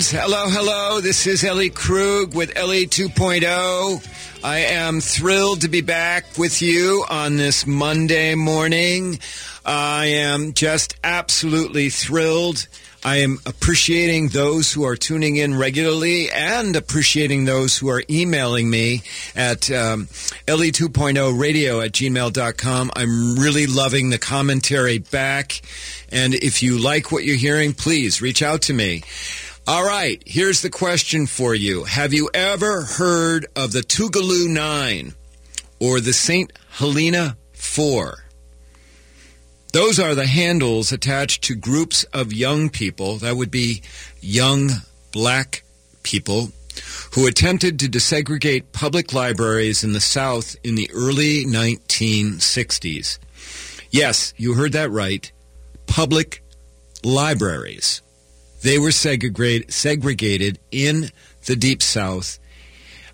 friends. Hello, hello. This is Ellie Krug with Ellie 2.0. I am thrilled to be back with you on this Monday morning. I am just absolutely thrilled. I am appreciating those who are tuning in regularly and appreciating those who are emailing me at um, LE2.0 radio at gmail.com. I'm really loving the commentary back. And if you like what you're hearing, please reach out to me. All right, here's the question for you. Have you ever heard of the Tougaloo Nine or the St. Helena Four? Those are the handles attached to groups of young people, that would be young black people, who attempted to desegregate public libraries in the South in the early 1960s. Yes, you heard that right. Public libraries. They were segregate, segregated in the Deep South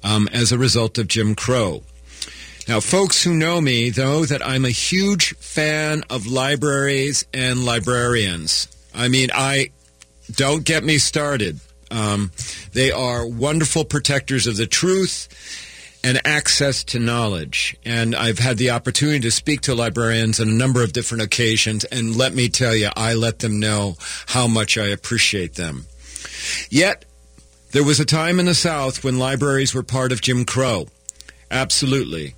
um, as a result of Jim Crow. Now, folks who know me know that I'm a huge fan of libraries and librarians. I mean, I don't get me started. Um, they are wonderful protectors of the truth and access to knowledge. And I've had the opportunity to speak to librarians on a number of different occasions. And let me tell you, I let them know how much I appreciate them. Yet, there was a time in the South when libraries were part of Jim Crow. Absolutely.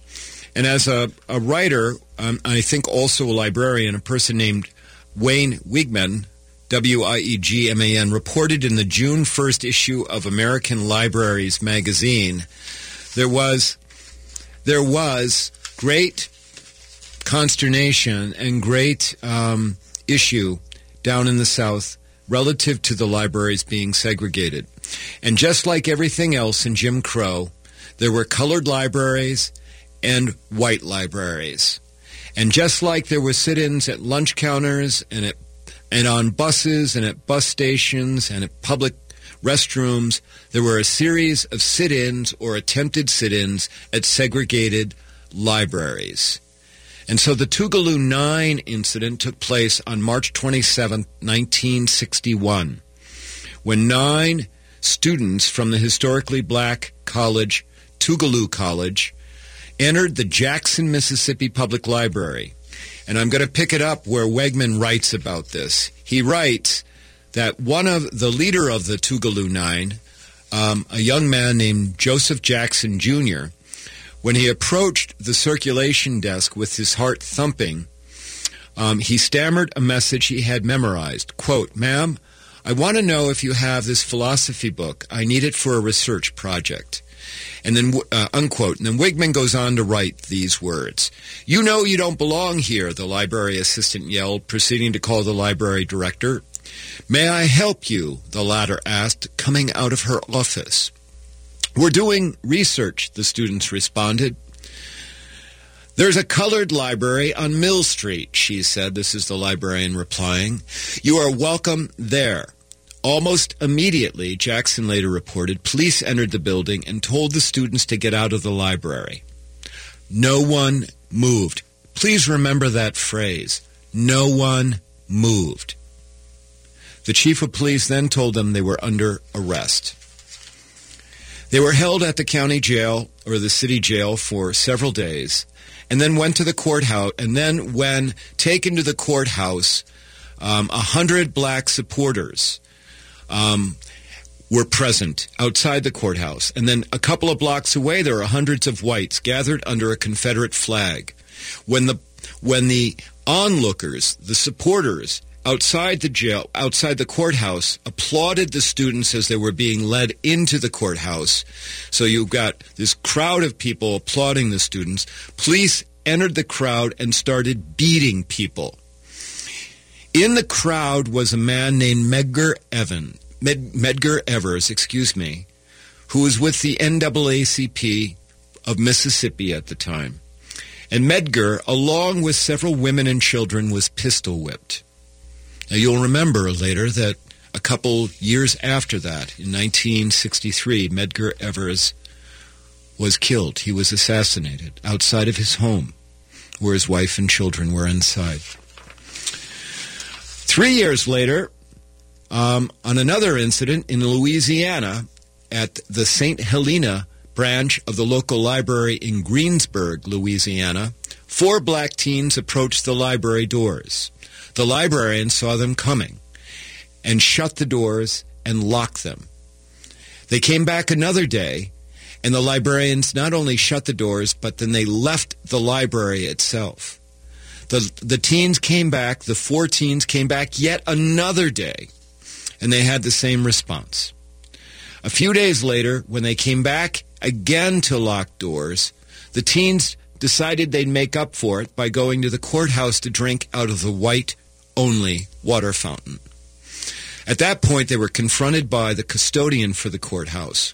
And as a, a writer, um, I think also a librarian, a person named Wayne Wiegman, W I E G M A N, reported in the June 1st issue of American Libraries magazine, there was there was great consternation and great um, issue down in the South relative to the libraries being segregated. And just like everything else in Jim Crow, there were colored libraries and white libraries. And just like there were sit-ins at lunch counters and at and on buses and at bus stations and at public restrooms, there were a series of sit-ins or attempted sit-ins at segregated libraries. And so the Tougaloo 9 incident took place on March 27, 1961, when nine students from the historically black college, Tougaloo College, entered the Jackson, Mississippi Public Library. And I'm going to pick it up where Wegman writes about this. He writes that one of the leader of the Tougaloo Nine, um, a young man named Joseph Jackson Jr., when he approached the circulation desk with his heart thumping, um, he stammered a message he had memorized. Quote, Ma'am, I want to know if you have this philosophy book. I need it for a research project. And then, uh, unquote. And then Wigman goes on to write these words. You know you don't belong here, the library assistant yelled, proceeding to call the library director. May I help you? the latter asked, coming out of her office. We're doing research, the students responded. There's a colored library on Mill Street, she said. This is the librarian replying. You are welcome there. Almost immediately, Jackson later reported, police entered the building and told the students to get out of the library. No one moved. Please remember that phrase. No one moved. The chief of police then told them they were under arrest. They were held at the county jail or the city jail for several days and then went to the courthouse. And then, when taken to the courthouse, um, a um, hundred black supporters um, were present outside the courthouse. And then a couple of blocks away, there are hundreds of whites gathered under a Confederate flag. When the when the onlookers, the supporters outside the jail, outside the courthouse, applauded the students as they were being led into the courthouse. So you've got this crowd of people applauding the students. Police entered the crowd and started beating people. In the crowd was a man named Medgar Evan, Med, Medgar Evers, excuse me, who was with the NAACP of Mississippi at the time. And Medgar, along with several women and children, was pistol whipped. Now you'll remember later that a couple years after that, in 1963, Medgar Evers was killed. He was assassinated outside of his home, where his wife and children were inside. Three years later, um, on another incident in Louisiana at the St. Helena branch of the local library in Greensburg, Louisiana, four black teens approached the library doors. The librarian saw them coming and shut the doors and locked them. They came back another day, and the librarians not only shut the doors, but then they left the library itself. The, the teens came back, the four teens came back yet another day, and they had the same response. A few days later, when they came back again to locked doors, the teens decided they'd make up for it by going to the courthouse to drink out of the white only water fountain. At that point, they were confronted by the custodian for the courthouse,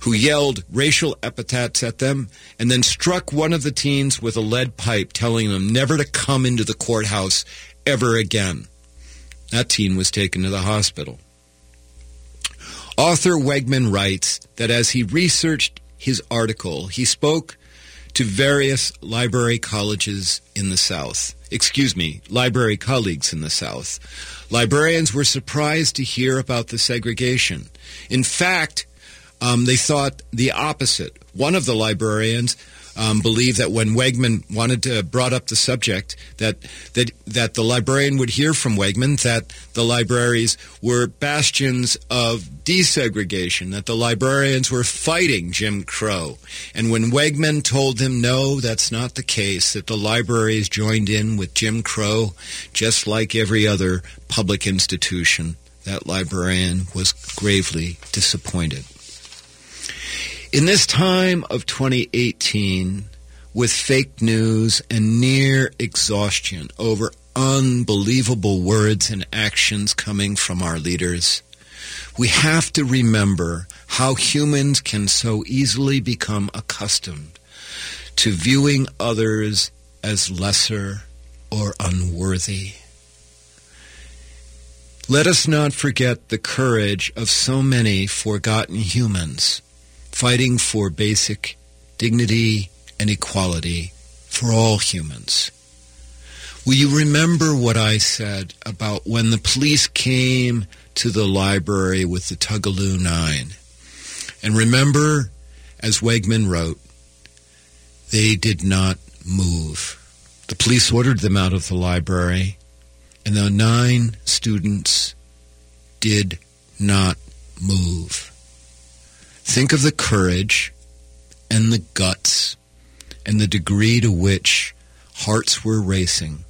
who yelled racial epithets at them and then struck one of the teens with a lead pipe, telling them never to come into the courthouse ever again. That teen was taken to the hospital. Author Wegman writes that as he researched his article, he spoke to various library colleges in the South. Excuse me, library colleagues in the South. Librarians were surprised to hear about the segregation. In fact, um, they thought the opposite. One of the librarians um, believe that when Wegman wanted to brought up the subject, that that that the librarian would hear from Wegman that the libraries were bastions of desegregation, that the librarians were fighting Jim Crow, and when Wegman told him no, that's not the case, that the libraries joined in with Jim Crow, just like every other public institution, that librarian was gravely disappointed. In this time of 2018, with fake news and near exhaustion over unbelievable words and actions coming from our leaders, we have to remember how humans can so easily become accustomed to viewing others as lesser or unworthy. Let us not forget the courage of so many forgotten humans fighting for basic dignity and equality for all humans. Will you remember what I said about when the police came to the library with the Tougaloo Nine? And remember, as Wegman wrote, they did not move. The police ordered them out of the library, and the nine students did not move. Think of the courage and the guts and the degree to which hearts were racing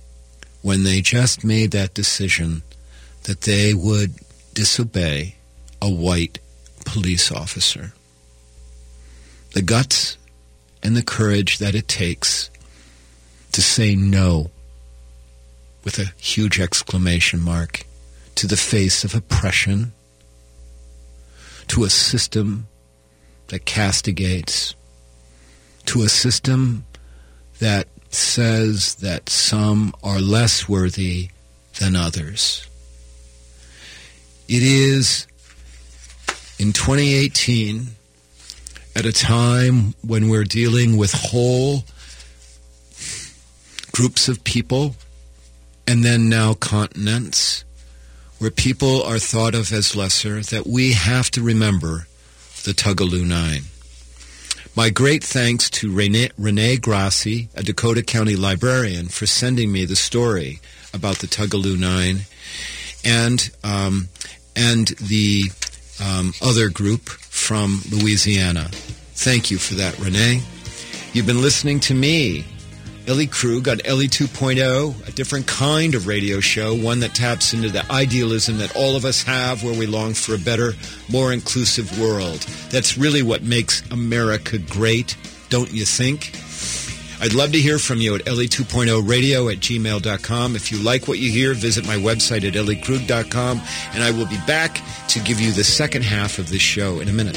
when they just made that decision that they would disobey a white police officer. The guts and the courage that it takes to say no with a huge exclamation mark to the face of oppression, to a system that castigates, to a system that says that some are less worthy than others. It is in 2018, at a time when we're dealing with whole groups of people and then now continents, where people are thought of as lesser, that we have to remember the Tougaloo Nine. My great thanks to Rene, Renee Grassi, a Dakota County librarian, for sending me the story about the Tougaloo Nine and, um, and the um, other group from Louisiana. Thank you for that, Renee. You've been listening to me, Ellie Krug on Ellie 2.0, a different kind of radio show, one that taps into the idealism that all of us have where we long for a better, more inclusive world. That's really what makes America great, don't you think? I'd love to hear from you at LE2.0 radio at gmail.com. If you like what you hear, visit my website at elliekrug.com, and I will be back to give you the second half of this show in a minute.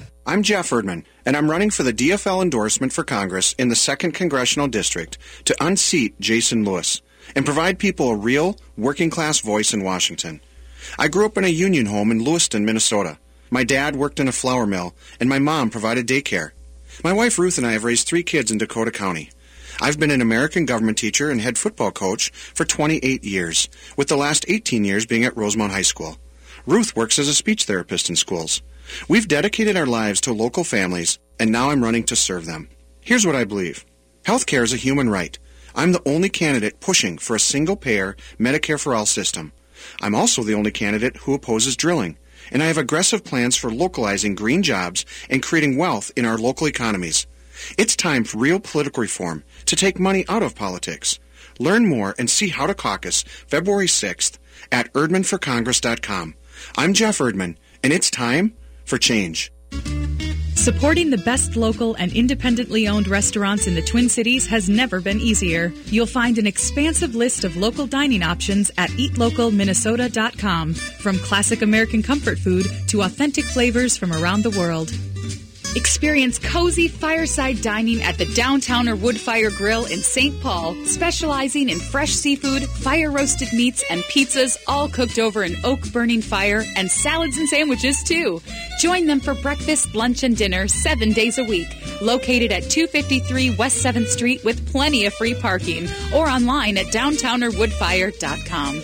I'm Jeff Erdmann, and I'm running for the DFL endorsement for Congress in the 2nd Congressional District to unseat Jason Lewis and provide people a real, working class voice in Washington. I grew up in a union home in Lewiston, Minnesota. My dad worked in a flour mill, and my mom provided daycare. My wife Ruth and I have raised three kids in Dakota County. I've been an American government teacher and head football coach for 28 years, with the last 18 years being at Rosemount High School. Ruth works as a speech therapist in schools. We've dedicated our lives to local families, and now I'm running to serve them. Here's what I believe healthcare is a human right. I'm the only candidate pushing for a single payer Medicare for all system. I'm also the only candidate who opposes drilling, and I have aggressive plans for localizing green jobs and creating wealth in our local economies. It's time for real political reform to take money out of politics. Learn more and see how to caucus February 6th at erdmannforcongress.com. I'm Jeff Erdmann, and it's time for change. Supporting the best local and independently owned restaurants in the Twin Cities has never been easier. You'll find an expansive list of local dining options at eatlocalminnesota.com, from classic American comfort food to authentic flavors from around the world. Experience cozy fireside dining at the Downtowner Woodfire Grill in St. Paul, specializing in fresh seafood, fire roasted meats, and pizzas, all cooked over an oak burning fire, and salads and sandwiches too. Join them for breakfast, lunch, and dinner seven days a week. Located at 253 West 7th Street with plenty of free parking, or online at downtownerwoodfire.com.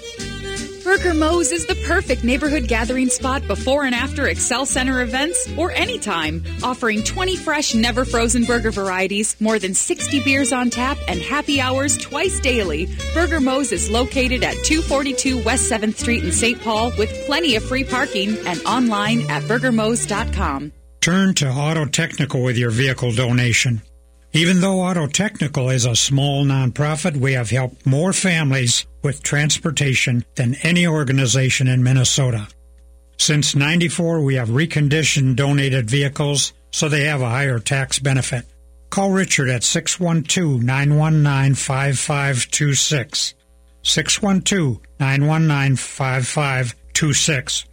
Burger Moe's is the perfect neighborhood gathering spot before and after Xcel Center events or anytime. Offering 20 fresh, never frozen burger varieties, more than 60 beers on tap, and happy hours twice daily. Burger Moe's is located at 242 West 7th Street in St. Paul with plenty of free parking and online at burgermoes.com. Turn to Auto Technical with your vehicle donation. Even though Auto Technical is a small nonprofit, we have helped more families with transportation than any organization in Minnesota. Since 94, we have reconditioned donated vehicles so they have a higher tax benefit. Call Richard at 612 919 5526. 612 919 5526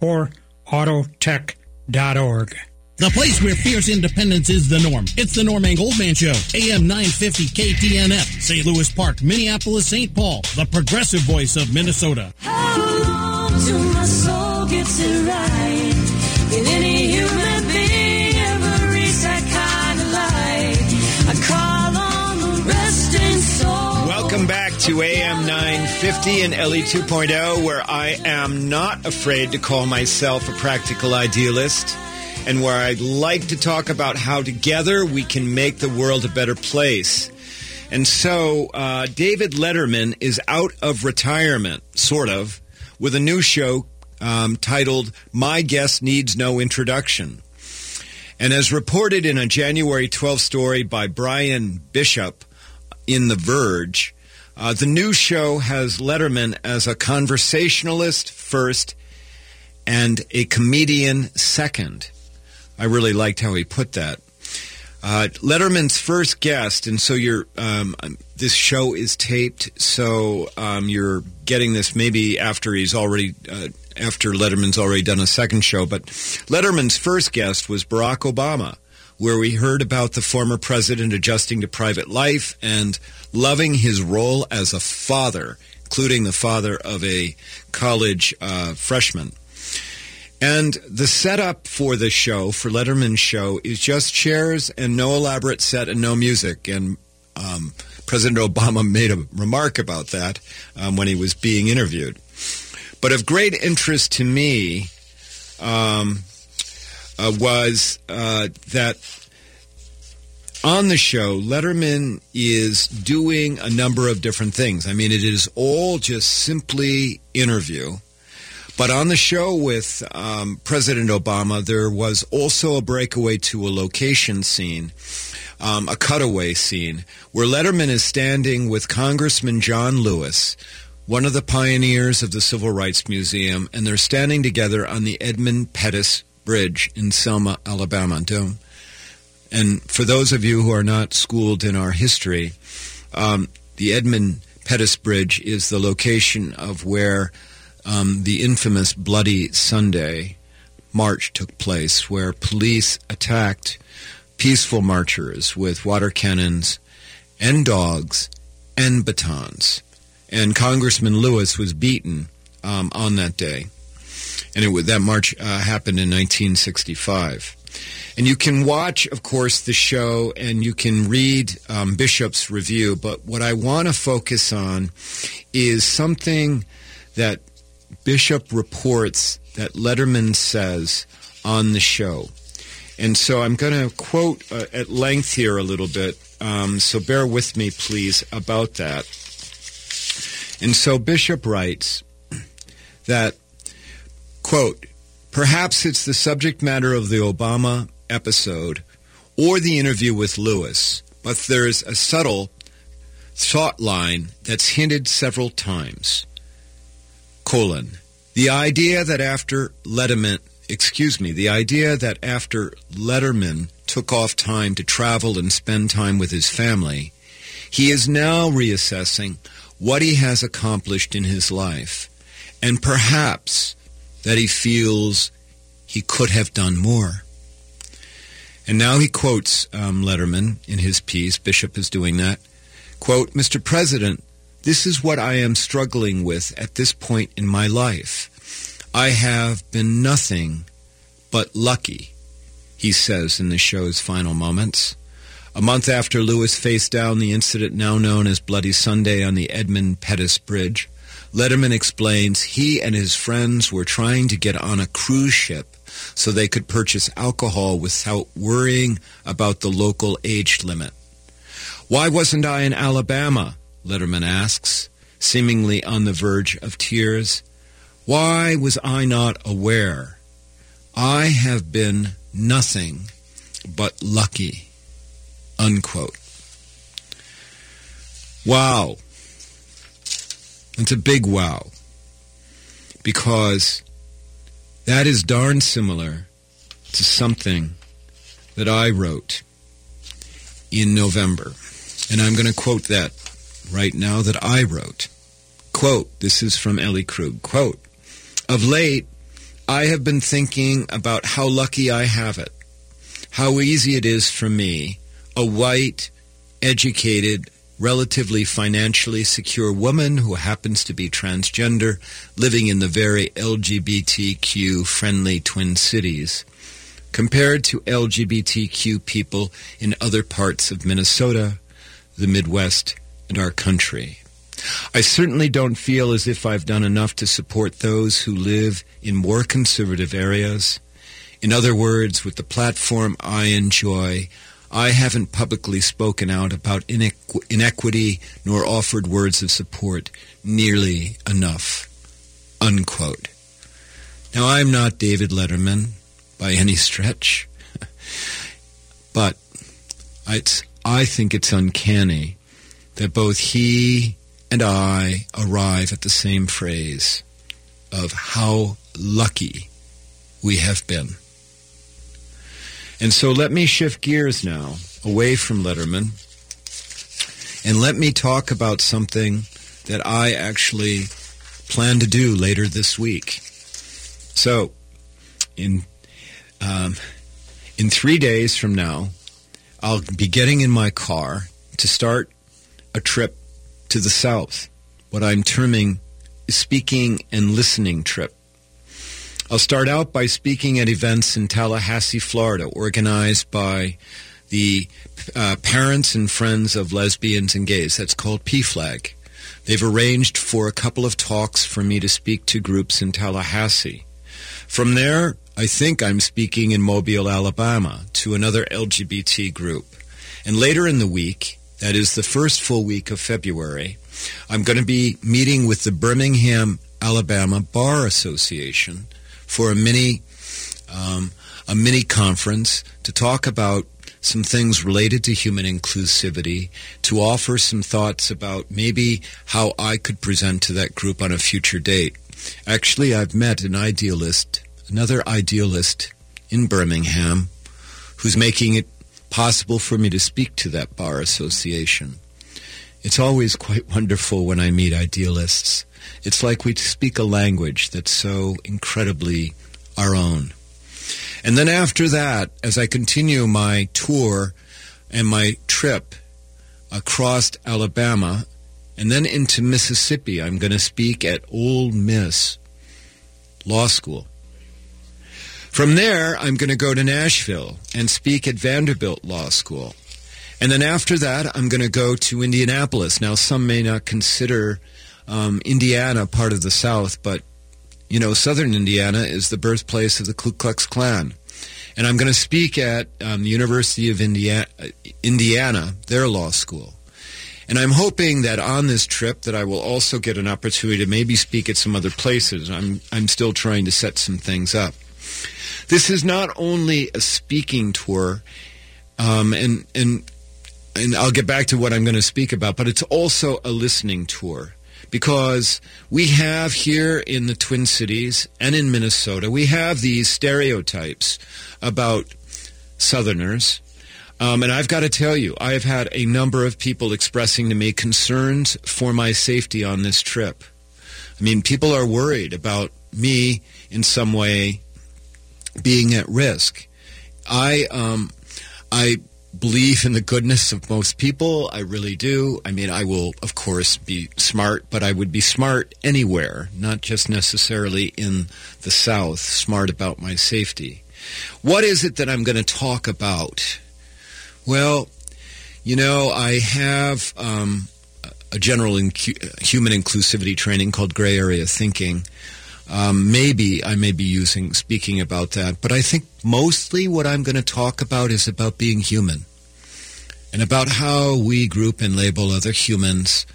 or autotech.org. The place where fierce independence is the norm. It's the Norm Angle Man Show. AM 950 KTNF. St. Louis Park, Minneapolis, St. Paul. The progressive voice of Minnesota. How long till my soul gets it right? Can any human being ever reach that kind of light? I call on the resting soul. Welcome back to AM 950 and LE 2.0, where I am not afraid to call myself a practical idealist and where I'd like to talk about how together we can make the world a better place. And so, uh, David Letterman is out of retirement, sort of, with a new show um, titled My Guest Needs No Introduction. And as reported in a January 12 story by Bryan Bishop in The Verge, uh, the new show has Letterman as a conversationalist first and a comedian second. I really liked how he put that. Uh, Letterman's first guest, and so you're um, this show is taped, so um, you're getting this maybe after he's already uh, after Letterman's already done a second show. But Letterman's first guest was Barack Obama, where we heard about the former president adjusting to private life and loving his role as a father, including the father of a college uh, freshman. And the setup for the show, for Letterman's show, is just chairs and no elaborate set and no music. And um, President Obama made a remark about that um, when he was being interviewed. But of great interest to me um, uh, was uh, that on the show, Letterman is doing a number of different things. I mean, it is all just simply interview But on the show with um, President Obama, there was also a breakaway to a location scene, um, a cutaway scene, where Letterman is standing with Congressman John Lewis, one of the pioneers of the Civil Rights Museum, and they're standing together on the Edmund Pettus Bridge in Selma, Alabama. Don't. And for those of you who are not schooled in our history, um, the Edmund Pettus Bridge is the location of where um, the infamous Bloody Sunday march took place, where police attacked peaceful marchers with water cannons and dogs and batons. And Congressman Lewis was beaten um, on that day. And it, that march uh, happened in 1965. And you can watch, of course, the show and you can read um, Bishop's review. But what I want to focus on is something that Bishop reports that Letterman says on the show. And so I'm going to quote uh, at length here a little bit. Um, so bear with me, please, about that. And so Bishop writes that, quote, perhaps it's the subject matter of the Obama episode or the interview with Lewis, but there's a subtle thought line that's hinted several times. Colon. The idea that after Letterman, excuse me, the idea that after Letterman took off time to travel and spend time with his family, he is now reassessing what he has accomplished in his life, and perhaps that he feels he could have done more. And now he quotes um, Letterman in his piece. Bishop is doing that. Quote, Mr. President, this is what I am struggling with at this point in my life. I have been nothing but lucky, he says in the show's final moments. A month after Lewis faced down the incident now known as Bloody Sunday on the Edmund Pettus Bridge, Letterman explains he and his friends were trying to get on a cruise ship so they could purchase alcohol without worrying about the local age limit. Why wasn't I in Alabama? Letterman asks, seemingly on the verge of tears. Why was I not aware? I have been nothing but lucky. Unquote. Wow. It's a big wow. Because that is darn similar to something that I wrote in November. And I'm going to quote that right now that I wrote. Quote, this is from Ellie Krug. Quote, of late, I have been thinking about how lucky I have it, how easy it is for me, a white, educated, relatively financially secure woman who happens to be transgender, living in the very LGBTQ friendly Twin Cities, compared to LGBTQ people in other parts of Minnesota, the Midwest, and our country. I certainly don't feel as if I've done enough to support those who live in more conservative areas. In other words, with the platform I enjoy, I haven't publicly spoken out about inequ- inequity nor offered words of support nearly enough. Unquote. Now, I'm not David Letterman by any stretch, but I think it's uncanny that both he and I arrive at the same phrase of how lucky we have been. And so let me shift gears now away from Letterman and let me talk about something that I actually plan to do later this week. So, in um, in three days from now, I'll be getting in my car to start a trip to the south, what I'm terming speaking and listening trip. I'll start out by speaking at events in Tallahassee, Florida, organized by the uh, Parents and Friends of Lesbians and Gays. That's called PFLAG. They've arranged for a couple of talks for me to speak to groups in Tallahassee. From there, I think I'm speaking in Mobile, Alabama, to another LGBT group. And later in the week, that is the first full week of February, I'm going to be meeting with the Birmingham Alabama Bar Association for a mini um, a mini conference to talk about some things related to human inclusivity, to offer some thoughts about maybe how I could present to that group on a future date. Actually, I've met an idealist, another idealist in Birmingham, who's making it possible for me to speak to that bar association. It's always quite wonderful when I meet idealists. It's like we speak a language that's so incredibly our own. And then after that, as I continue my tour and my trip across Alabama and then into Mississippi, I'm going to speak at Ole Miss Law School. From there, I'm going to go to Nashville and speak at Vanderbilt Law School. And then after that, I'm going to go to Indianapolis. Now, some may not consider um, Indiana part of the South, but you know, southern Indiana is the birthplace of the Ku Klux Klan. And I'm going to speak at um, the University of Indiana, Indiana, their law school. And I'm hoping that on this trip that I will also get an opportunity to maybe speak at some other places. I'm, I'm still trying to set some things up. This is not only a speaking tour, um, and, and, and I'll get back to what I'm going to speak about, but it's also a listening tour because we have here in the Twin Cities and in Minnesota, we have these stereotypes about Southerners. Um, and I've got to tell you, I have had a number of people expressing to me concerns for my safety on this trip. I mean, people are worried about me in some way being at risk. I um, I believe in the goodness of most people. I really do. I mean, I will, of course, be smart, but I would be smart anywhere, not just necessarily in the South, smart about my safety. What is it that I'm going to talk about? Well, you know, I have um, a general human inclusivity training called Gray Area Thinking. Um, maybe I may be using speaking about that, but I think mostly what I'm going to talk about is about being human and about how we group and label other humans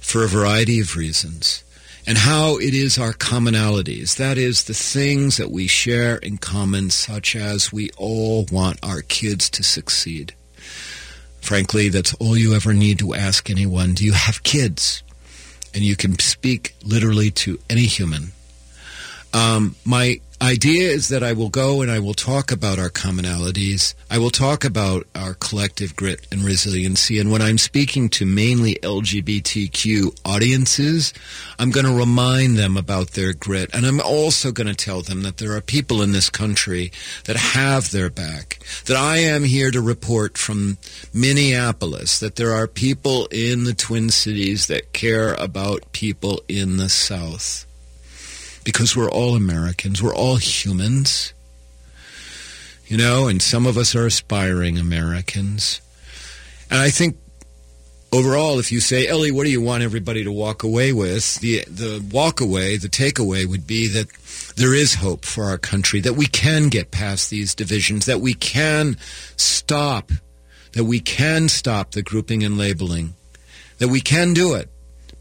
for a variety of reasons and how it is our commonalities. That is the things that we share in common, such as we all want our kids to succeed. Frankly, that's all you ever need to ask anyone. Do you have kids? And you can speak literally to any human um, my idea is that I will go and I will talk about our commonalities. I will talk about our collective grit and resiliency. And when I'm speaking to mainly LGBTQ audiences, I'm going to remind them about their grit. And I'm also going to tell them that there are people in this country that have their back. That I am here to report from Minneapolis that there are people in the Twin Cities that care about people in the South because we're all Americans. We're all humans. You know, and some of us are aspiring Americans. And I think overall, if you say, Ellie, what do you want everybody to walk away with? The, the walk away, the takeaway would be that there is hope for our country, that we can get past these divisions, that we can stop, that we can stop the grouping and labeling, that we can do it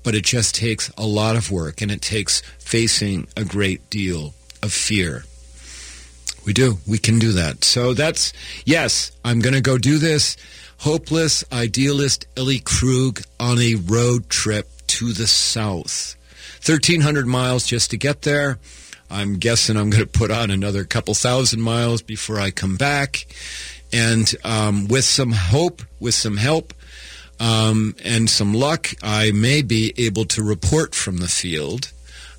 but it just takes a lot of work and it takes facing a great deal of fear. We do. We can do that. So that's, yes, I'm going to go do this. Hopeless idealist Ellie Krug on a road trip to the south. 1,300 miles just to get there. I'm guessing I'm going to put on another couple thousand miles before I come back. And um, with some hope, with some help, um, and some luck, I may be able to report from the field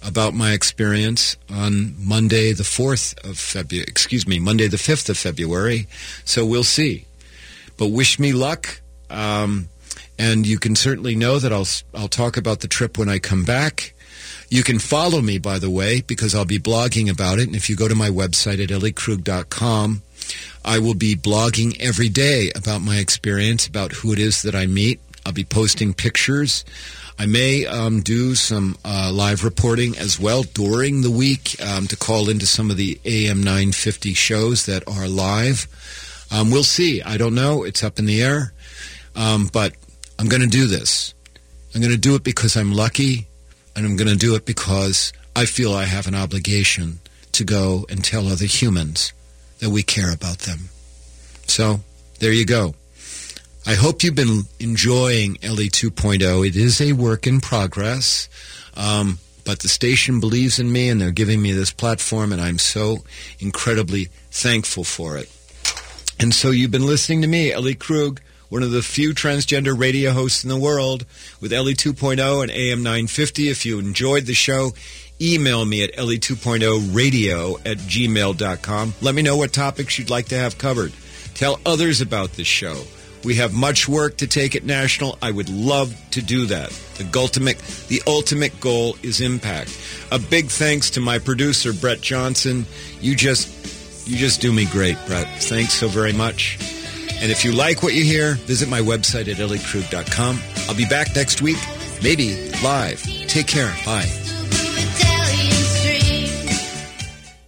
about my experience on Monday the 4th of February, excuse me, Monday the 5th of February. So we'll see. But wish me luck. Um, and you can certainly know that I'll, I'll talk about the trip when I come back. You can follow me, by the way, because I'll be blogging about it. And if you go to my website at elliekrug.com, I will be blogging every day about my experience, about who it is that I meet. I'll be posting pictures. I may um, do some uh, live reporting as well during the week um, to call into some of the AM 950 shows that are live. Um, we'll see. I don't know. It's up in the air. Um, but I'm going to do this. I'm going to do it because I'm lucky. And I'm going to do it because I feel I have an obligation to go and tell other humans that we care about them. So, there you go. I hope you've been enjoying LE 2.0. It is a work in progress. Um, but the station believes in me and they're giving me this platform and I'm so incredibly thankful for it. And so you've been listening to me, Ellie Krug, one of the few transgender radio hosts in the world with LE 2.0 and AM 950. If you enjoyed the show, email me at LE2.0 radio at gmail.com. Let me know what topics you'd like to have covered. Tell others about this show. We have much work to take it national. I would love to do that. The ultimate, the ultimate goal is impact. A big thanks to my producer, Brett Johnson. You just, you just do me great, Brett. Thanks so very much. And if you like what you hear, visit my website at elliekrug.com. I'll be back next week, maybe live. Take care. Bye.